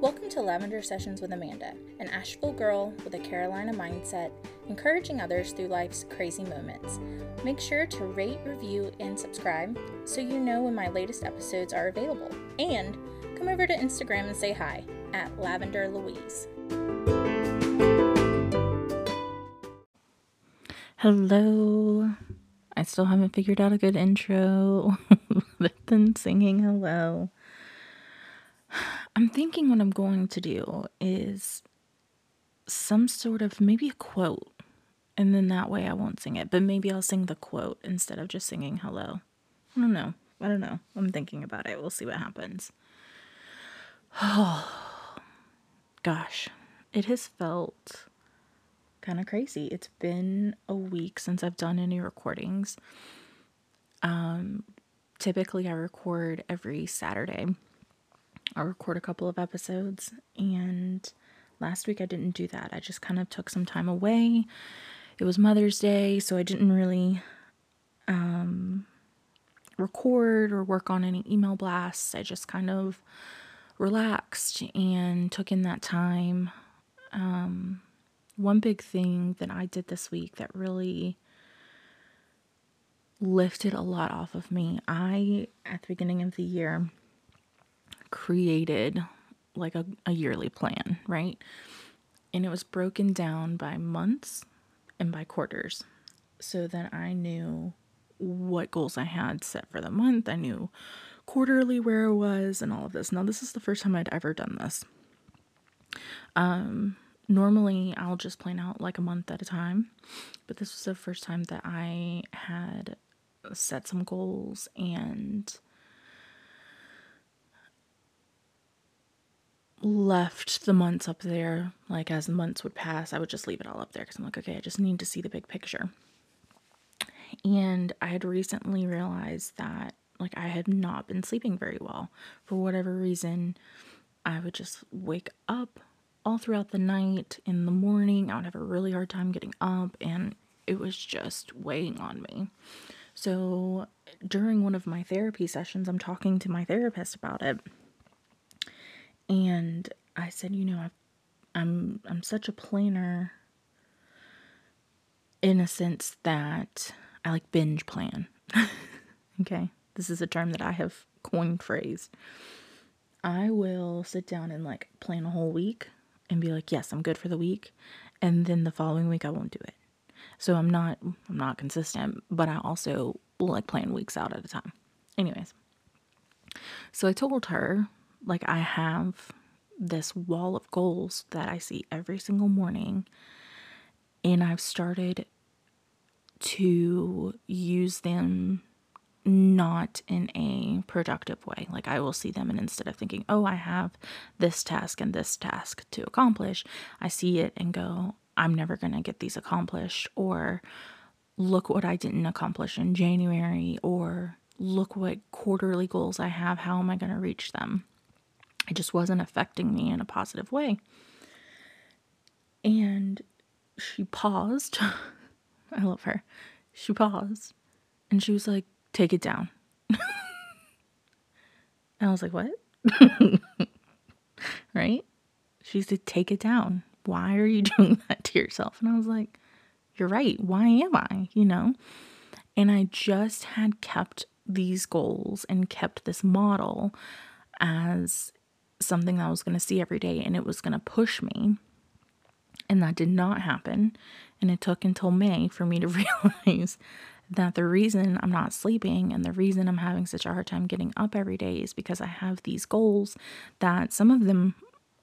Welcome to Lavender Sessions with Amanda, an Asheville girl with a Carolina mindset, encouraging others through life's crazy moments. Make sure to rate, review, and subscribe so you know when my latest episodes are available. And come over to Instagram and say hi at Lavender Louise. Hello. I still haven't figured out a good intro other than singing hello. I'm thinking what I'm going to do is some sort of maybe a quote, and then that way I won't sing it, but maybe I'll sing the quote instead of just singing hello. I don't know. I don't know. I'm thinking about it. We'll see what happens. Oh, gosh, it has felt kind of crazy. It's been a week since I've done any recordings. Um, typically, I record every Saturday. I record a couple of episodes, and last week I didn't do that. I just kind of took some time away. It was Mother's Day, so I didn't really um, record or work on any email blasts. I just kind of relaxed and took in that time. Um, one big thing that I did this week that really lifted a lot off of me. I, at the beginning of the year, created like a, a yearly plan, right? And it was broken down by months and by quarters so that I knew what goals I had set for the month. I knew quarterly where I was and all of this. Now, this is the first time I'd ever done this. Um, normally I'll just plan out like a month at a time, but this was the first time that I had set some goals and left the months up there. Like as the months would pass, I would just leave it all up there because I'm like, okay, I just need to see the big picture. And I had recently realized that like I had not been sleeping very well. For whatever reason, I would just wake up all throughout the night. In the morning, I would have a really hard time getting up, and it was just weighing on me. So during one of my therapy sessions, I'm talking to my therapist about it. And I said, you know, i I'm I'm such a planner in a sense that I like binge plan. okay. This is a term that I have coined phrase. I will sit down and like plan a whole week and be like, yes, I'm good for the week. And then the following week I won't do it. So I'm not I'm not consistent, but I also will like plan weeks out at a time. Anyways. So I told her like I have this wall of goals that I see every single morning and I've started to use them not in a productive way. Like I will see them and instead of thinking, "Oh, I have this task and this task to accomplish," I see it and go, "I'm never going to get these accomplished," or "Look what I didn't accomplish in January," or "Look what quarterly goals I have. How am I going to reach them?" It just wasn't affecting me in a positive way. And she paused. I love her. She paused and she was like, take it down. and I was like, what? right? She said, take it down. Why are you doing that to yourself? And I was like, you're right. Why am I? You know? And I just had kept these goals and kept this model as something that I was going to see every day and it was going to push me. And that did not happen. And it took until May for me to realize that the reason I'm not sleeping and the reason I'm having such a hard time getting up every day is because I have these goals that some of them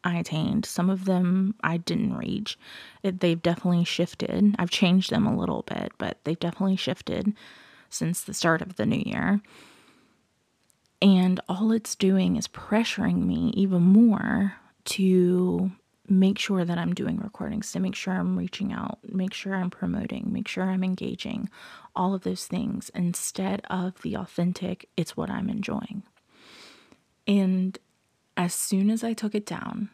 I attained, some of them I didn't reach. It, they've definitely shifted. I've changed them a little bit, but they've definitely shifted since the start of the new year. And all it's doing is pressuring me even more to make sure that I'm doing recordings, to make sure I'm reaching out, make sure I'm promoting, make sure I'm engaging, all of those things instead of the authentic, it's what I'm enjoying. And as soon as I took it down,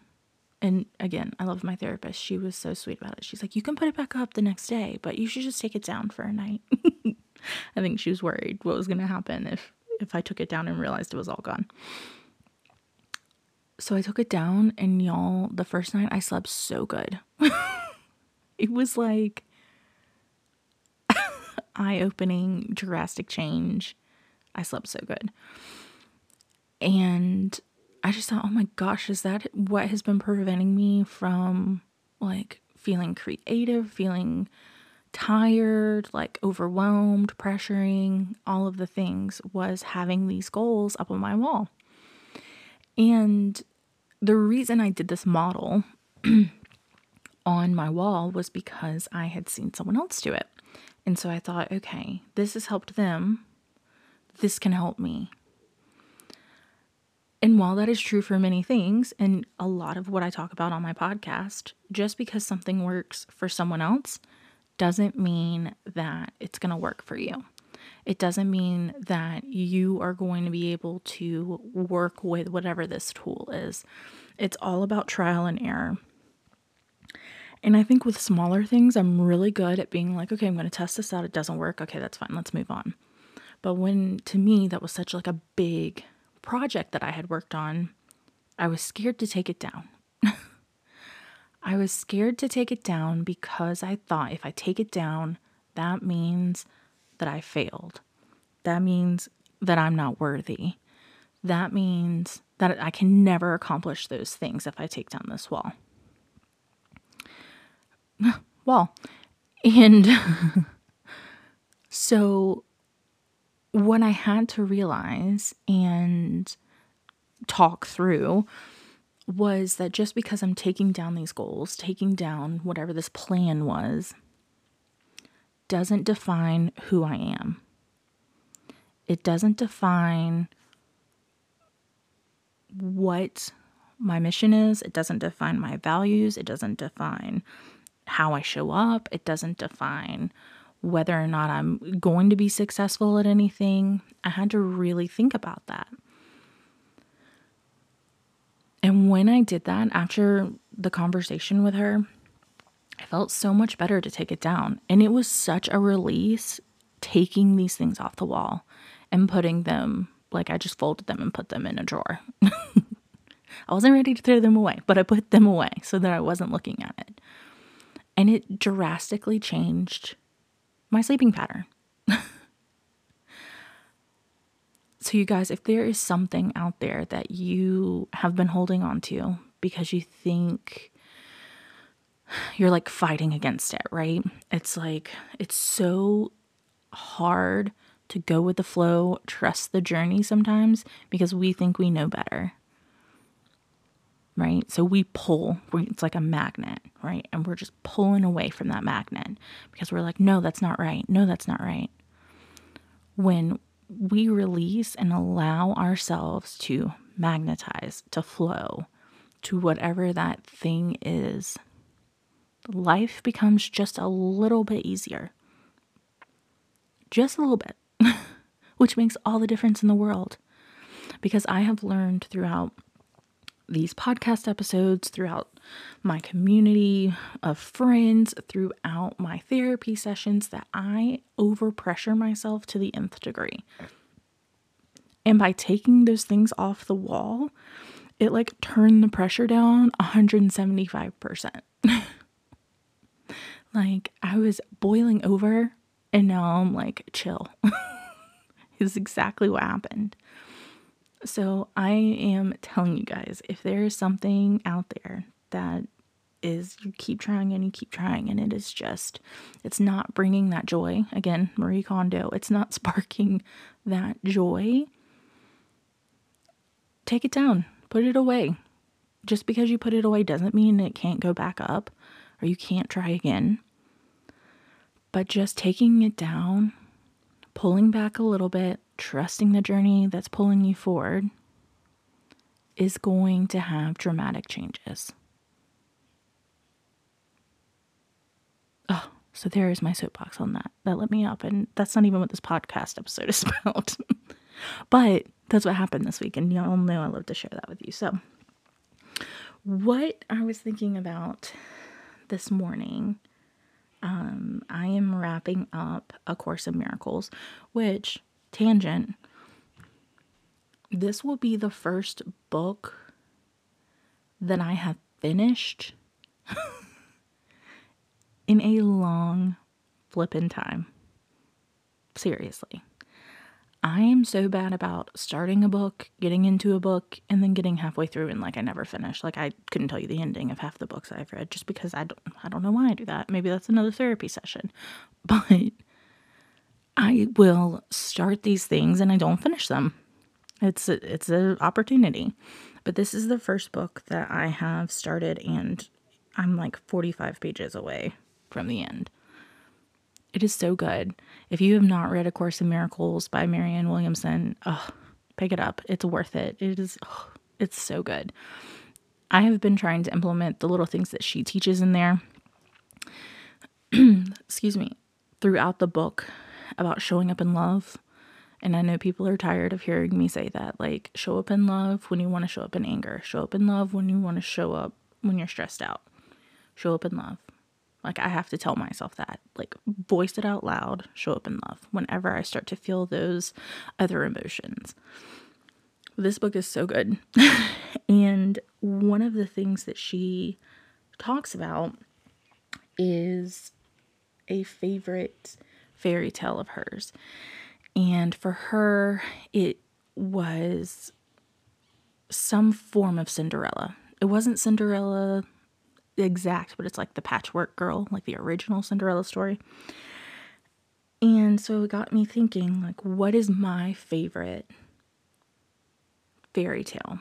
and again, I love my therapist. She was so sweet about it. She's like, You can put it back up the next day, but you should just take it down for a night. I think she was worried what was going to happen if if I took it down and realized it was all gone. So I took it down, and y'all, the first night I slept so good. it was like eye opening, drastic change. I slept so good. And I just thought, oh my gosh, is that what has been preventing me from like feeling creative, feeling tired, like overwhelmed, pressuring, all of the things was having these goals up on my wall. And the reason I did this model on my wall was because I had seen someone else do it. And so I thought, okay, this has helped them. This can help me. And while that is true for many things, and a lot of what I talk about on my podcast, just because something works for someone else doesn't mean that it's going to work for you. It doesn't mean that you are going to be able to work with whatever this tool is. It's all about trial and error. And I think with smaller things, I'm really good at being like, okay, I'm going to test this out. It doesn't work. Okay, that's fine. Let's move on. But when to me that was such like a big project that I had worked on, I was scared to take it down. I was scared to take it down because I thought if I take it down, that means that I failed. That means that I'm not worthy. That means that I can never accomplish those things if I take down this wall. wall. And so what I had to realize and talk through was that just because I'm taking down these goals, taking down whatever this plan was, doesn't define who I am. It doesn't define what my mission is. It doesn't define my values. It doesn't define how I show up. It doesn't define whether or not I'm going to be successful at anything. I had to really think about that. And when I did that after the conversation with her, I felt so much better to take it down. And it was such a release taking these things off the wall and putting them, like, I just folded them and put them in a drawer. I wasn't ready to throw them away, but I put them away so that I wasn't looking at it. And it drastically changed my sleeping pattern. so, you guys, if there is something out there that you have been holding on to because you think you're like fighting against it, right? It's like, it's so hard to go with the flow, trust the journey sometimes because we think we know better right? So we pull, it's like a magnet, right? And we're just pulling away from that magnet because we're like, no, that's not right. No, that's not right. When we release and allow ourselves to magnetize, to flow to whatever that thing is, life becomes just a little bit easier. Just a little bit, which makes all the difference in the world. Because I have learned throughout these podcast episodes, throughout my community of friends, throughout my therapy sessions, that I overpressure myself to the nth degree. And by taking those things off the wall, it like turned the pressure down 175%. like I was boiling over and now I'm like chill. is exactly what happened. So I am telling you guys if there is something out there that is you keep trying and you keep trying and it is just it's not bringing that joy. Again marie kondo it's not sparking that joy. Take it down. Put it away. Just because you put it away doesn't mean it can't go back up or you can't try again. But just taking it down pulling back a little bit trusting the journey that's pulling you forward is going to have dramatic changes. Oh, so there is my soapbox on that. That let me up, and that's not even what this podcast episode is about. but that's what happened this week, and y'all know I love to share that with you. So, what I was thinking about this morning um, I am wrapping up A Course in Miracles, which tangent. This will be the first book that I have finished in a long flippin' time. Seriously. I am so bad about starting a book, getting into a book, and then getting halfway through and like I never finish. Like I couldn't tell you the ending of half the books I've read just because I don't I don't know why I do that. Maybe that's another therapy session. But I will start these things and I don't finish them. It's a, it's an opportunity. But this is the first book that I have started and I'm like 45 pages away from the end. It is so good. If you have not read A Course in Miracles by Marianne Williamson, oh, pick it up. It's worth it. It is oh, it's so good. I have been trying to implement the little things that she teaches in there. Excuse me. Throughout the book about showing up in love. And I know people are tired of hearing me say that. Like, show up in love when you want to show up in anger. Show up in love when you want to show up when you're stressed out. Show up in love. Like I have to tell myself that. Like voice it out loud, show up in love whenever I start to feel those other emotions. This book is so good. and one of the things that she talks about is a favorite fairy tale of hers. And for her, it was some form of Cinderella. It wasn't Cinderella exact, but it's like the patchwork girl, like the original Cinderella story. And so it got me thinking, like, what is my favorite fairy tale?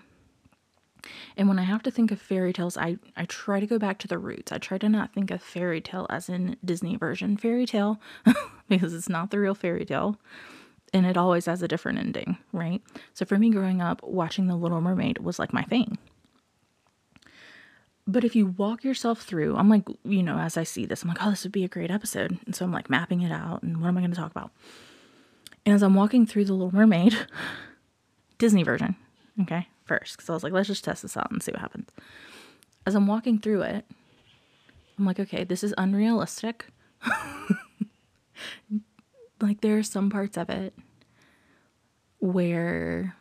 And when I have to think of fairy tales, I, I try to go back to the roots. I try to not think of fairy tale as in Disney version fairy tale because it's not the real fairy tale and it always has a different ending, right? So for me growing up, watching The Little Mermaid was like my thing. But if you walk yourself through, I'm like, you know, as I see this, I'm like, oh, this would be a great episode. And so I'm like mapping it out and what am I going to talk about? And as I'm walking through The Little Mermaid, Disney version, okay, first, because I was like, let's just test this out and see what happens. As I'm walking through it, I'm like, okay, this is unrealistic. like, there are some parts of it where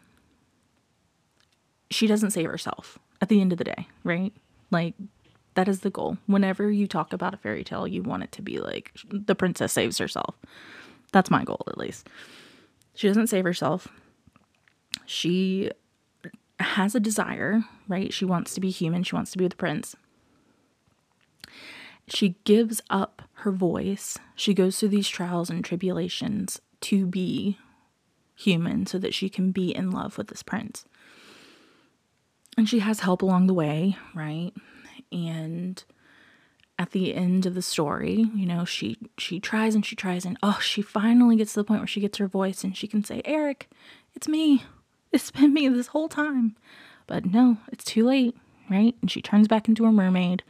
she doesn't save herself at the end of the day, right? Like, that is the goal. Whenever you talk about a fairy tale, you want it to be like the princess saves herself. That's my goal, at least. She doesn't save herself. She has a desire, right? She wants to be human. She wants to be with the prince. She gives up her voice. She goes through these trials and tribulations to be human so that she can be in love with this prince and she has help along the way, right? And at the end of the story, you know, she she tries and she tries and oh, she finally gets to the point where she gets her voice and she can say, "Eric, it's me. It's been me this whole time." But no, it's too late, right? And she turns back into a mermaid,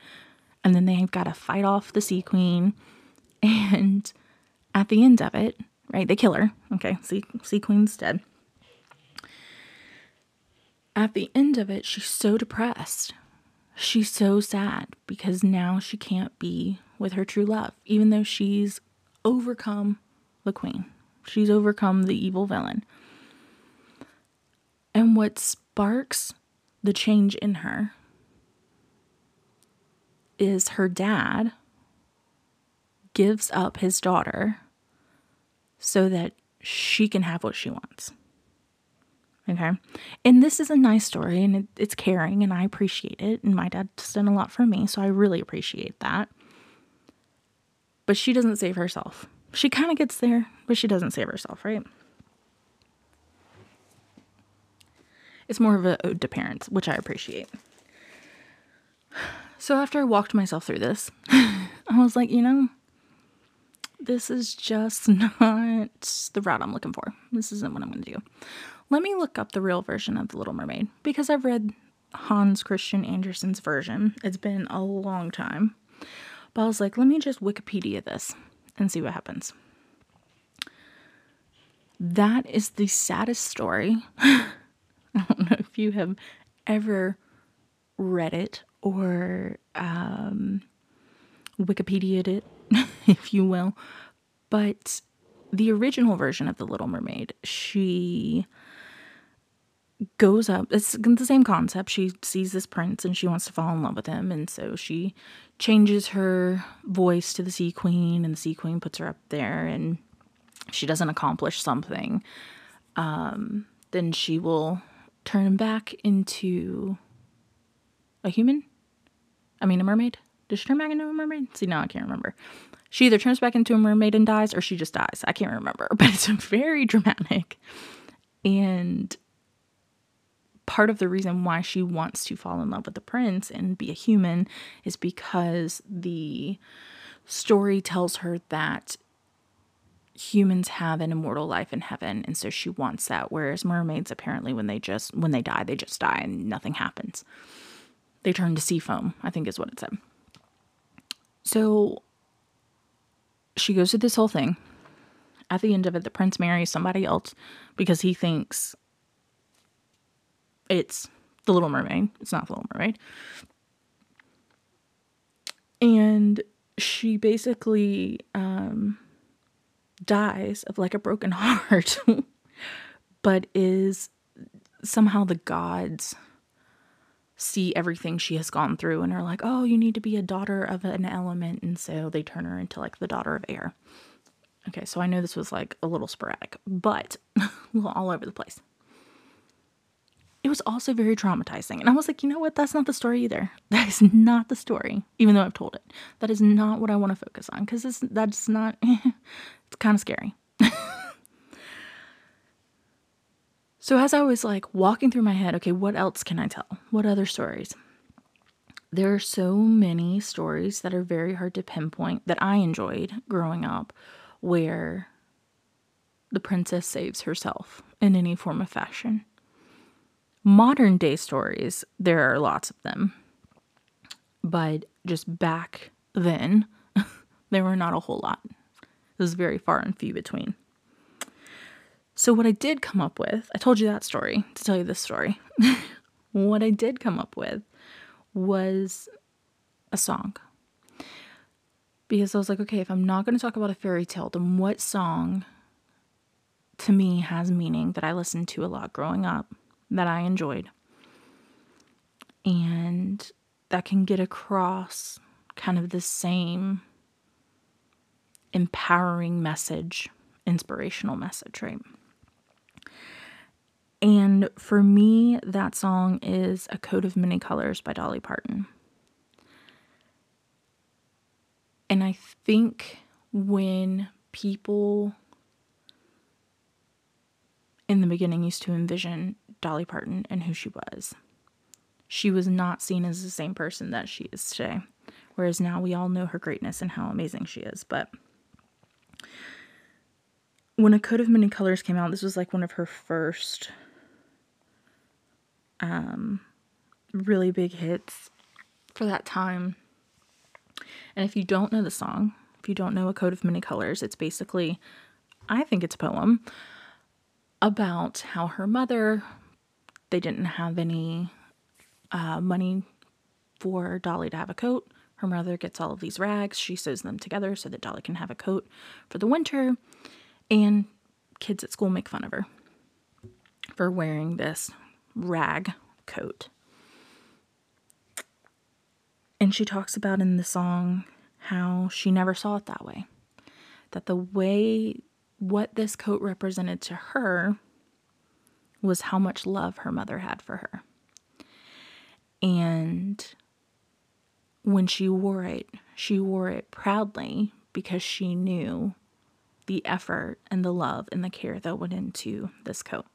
and then they've got to fight off the sea queen. And at the end of it, right, they kill her. Okay, sea sea queen's dead at the end of it, she's so depressed. She's so sad because now she can't be with her true love, even though she's overcome the queen. She's overcome the evil villain. And what sparks the change in her is her dad gives up his daughter so that she can have what she wants. Okay. And this is a nice story and it, it's caring and I appreciate it. And my dad's done a lot for me. So I really appreciate that. But she doesn't save herself. She kind of gets there, but she doesn't save herself, right? It's more of a ode to parents, which I appreciate. So after I walked myself through this, I was like, you know, this is just not the route I'm looking for. This isn't what I'm going to do let me look up the real version of The Little Mermaid because I've read Hans Christian Andersen's version. It's been a long time. But I was like, let me just Wikipedia this and see what happens. That is the saddest story. I don't know if you have ever read it or um, Wikipedia'd it, if you will. But the original version of The Little Mermaid, she goes up. It's the same concept. She sees this prince and she wants to fall in love with him. And so she changes her voice to the Sea Queen, and the Sea Queen puts her up there. And she doesn't accomplish something, um, then she will turn back into a human. I mean, a mermaid. Does she turn back into a mermaid? See, now I can't remember. She either turns back into a mermaid and dies, or she just dies. I can't remember, but it's very dramatic. And part of the reason why she wants to fall in love with the prince and be a human is because the story tells her that humans have an immortal life in heaven and so she wants that whereas mermaids apparently when they just when they die they just die and nothing happens. They turn to sea foam i think is what it said. So she goes through this whole thing. At the end of it the prince marries somebody else because he thinks it's the Little Mermaid. It's not the Little Mermaid. And she basically um, dies of like a broken heart, but is somehow the gods see everything she has gone through and are like, oh, you need to be a daughter of an element. And so they turn her into like the daughter of air. Okay, so I know this was like a little sporadic, but all over the place it was also very traumatizing. And I was like, you know what? That's not the story either. That is not the story, even though I've told it. That is not what I want to focus on because that's not, it's kind of scary. so as I was like walking through my head, okay, what else can I tell? What other stories? There are so many stories that are very hard to pinpoint that I enjoyed growing up where the princess saves herself in any form of fashion modern day stories, there are lots of them. But just back then, there were not a whole lot. It was very far and few between. So, what I did come up with, I told you that story to tell you this story. what I did come up with was a song. Because I was like, okay, if I'm not going to talk about a fairy tale, then what song to me has meaning that I listened to a lot growing up that I enjoyed. And that can get across kind of the same empowering message, inspirational message, right? And for me, that song is A Coat of Many Colors by Dolly Parton. And I think when people in the beginning used to envision Dolly Parton and who she was. She was not seen as the same person that she is today. Whereas now we all know her greatness and how amazing she is. But when A Coat of Many Colors came out, this was like one of her first um, really big hits for that time. And if you don't know the song, if you don't know A Coat of Many Colors, it's basically, I think it's a poem about how her mother they didn't have any uh, money for Dolly to have a coat. Her mother gets all of these rags. She sews them together so that Dolly can have a coat for the winter. And kids at school make fun of her for wearing this rag coat. And she talks about in the song how she never saw it that way. That the way what this coat represented to her was how much love her mother had for her. And when she wore it, she wore it proudly because she knew the effort and the love and the care that went into this coat.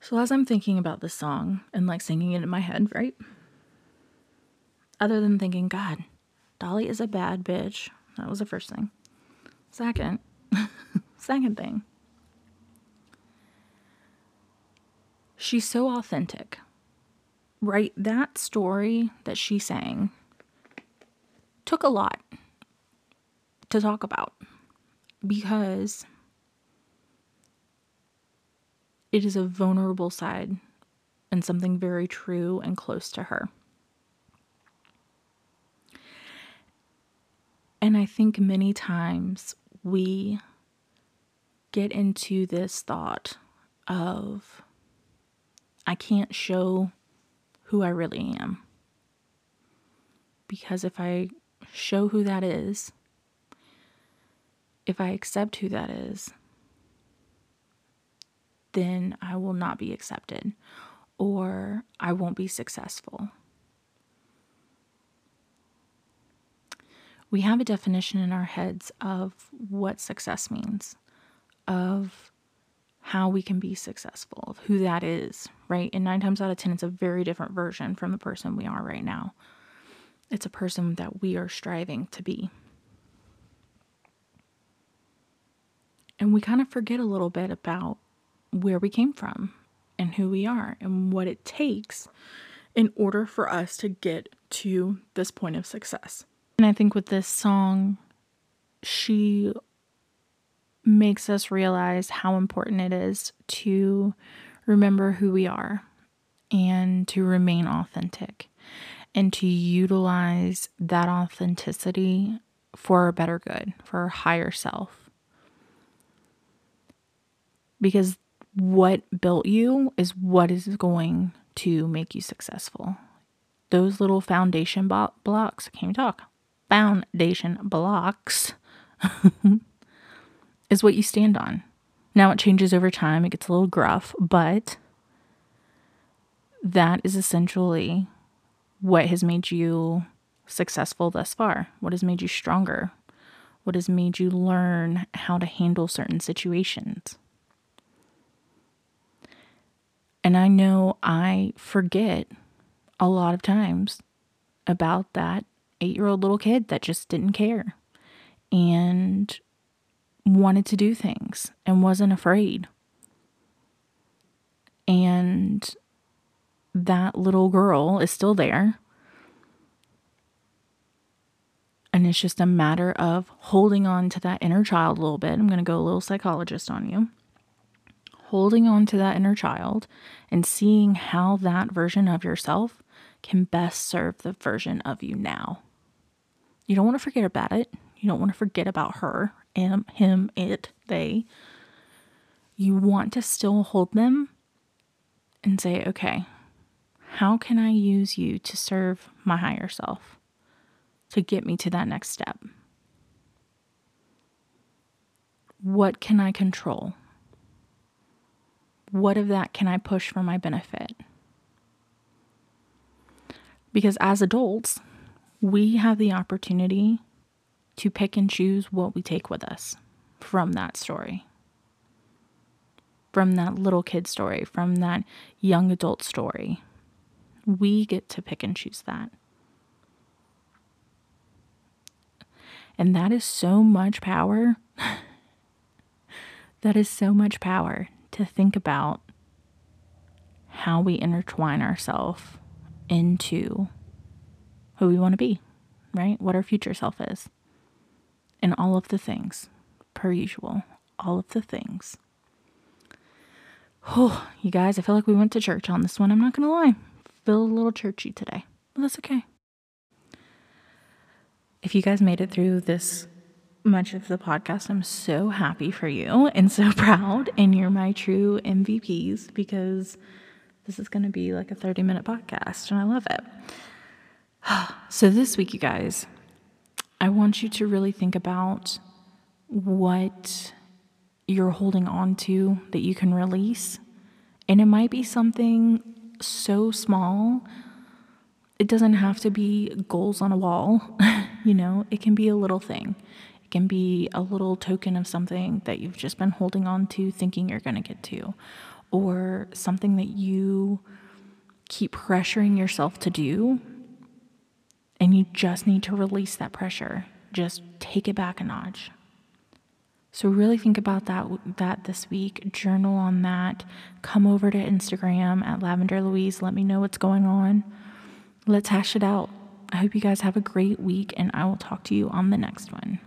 So, as I'm thinking about this song and like singing it in my head, right? Other than thinking, God, Dolly is a bad bitch. That was the first thing. Second, second thing, she's so authentic. Right? That story that she sang took a lot to talk about because it is a vulnerable side and something very true and close to her. And I think many times we get into this thought of I can't show who I really am. Because if I show who that is, if I accept who that is, then I will not be accepted or I won't be successful. We have a definition in our heads of what success means, of how we can be successful, who that is, right? And nine times out of 10, it's a very different version from the person we are right now. It's a person that we are striving to be. And we kind of forget a little bit about where we came from and who we are and what it takes in order for us to get to this point of success. And I think with this song, she makes us realize how important it is to remember who we are and to remain authentic and to utilize that authenticity for a better good, for our higher self. Because what built you is what is going to make you successful. Those little foundation blocks, I can't talk, foundation blocks is what you stand on. Now it changes over time, it gets a little gruff, but that is essentially what has made you successful thus far, what has made you stronger, what has made you learn how to handle certain situations. And I know I forget a lot of times about that eight year old little kid that just didn't care and wanted to do things and wasn't afraid. And that little girl is still there. And it's just a matter of holding on to that inner child a little bit. I'm going to go a little psychologist on you holding on to that inner child and seeing how that version of yourself can best serve the version of you now. You don't want to forget about it. You don't want to forget about her, him, him, it, they. You want to still hold them and say, okay, how can I use you to serve my higher self to get me to that next step? What can I control? what of that can I push for my benefit? Because as adults, we have the opportunity to pick and choose what we take with us from that story, from that little kid story, from that young adult story. We get to pick and choose that. And that is so much power. that is so much power to think about how we intertwine ourselves into who we want to be, right? What our future self is. And all of the things, per usual, all of the things. Oh, you guys, I feel like we went to church on this one. I'm not going to lie. Feel a little churchy today, but that's okay. If you guys made it through this much of the podcast. I'm so happy for you and so proud. And you're my true MVPs because this is going to be like a 30 minute podcast and I love it. So, this week, you guys, I want you to really think about what you're holding on to that you can release. And it might be something so small. It doesn't have to be goals on a wall, you know, it can be a little thing It can be a little token of something that you've just been holding on to, thinking you're going to get to, or something that you keep pressuring yourself to do. And you just need to release that pressure. Just take it back a notch. So really think about that that this week. Journal on that. Come over to Instagram at Lavender Louise. Let me know what's going on. Let's hash it out. I hope you guys have a great week, and I will talk to you on the next one.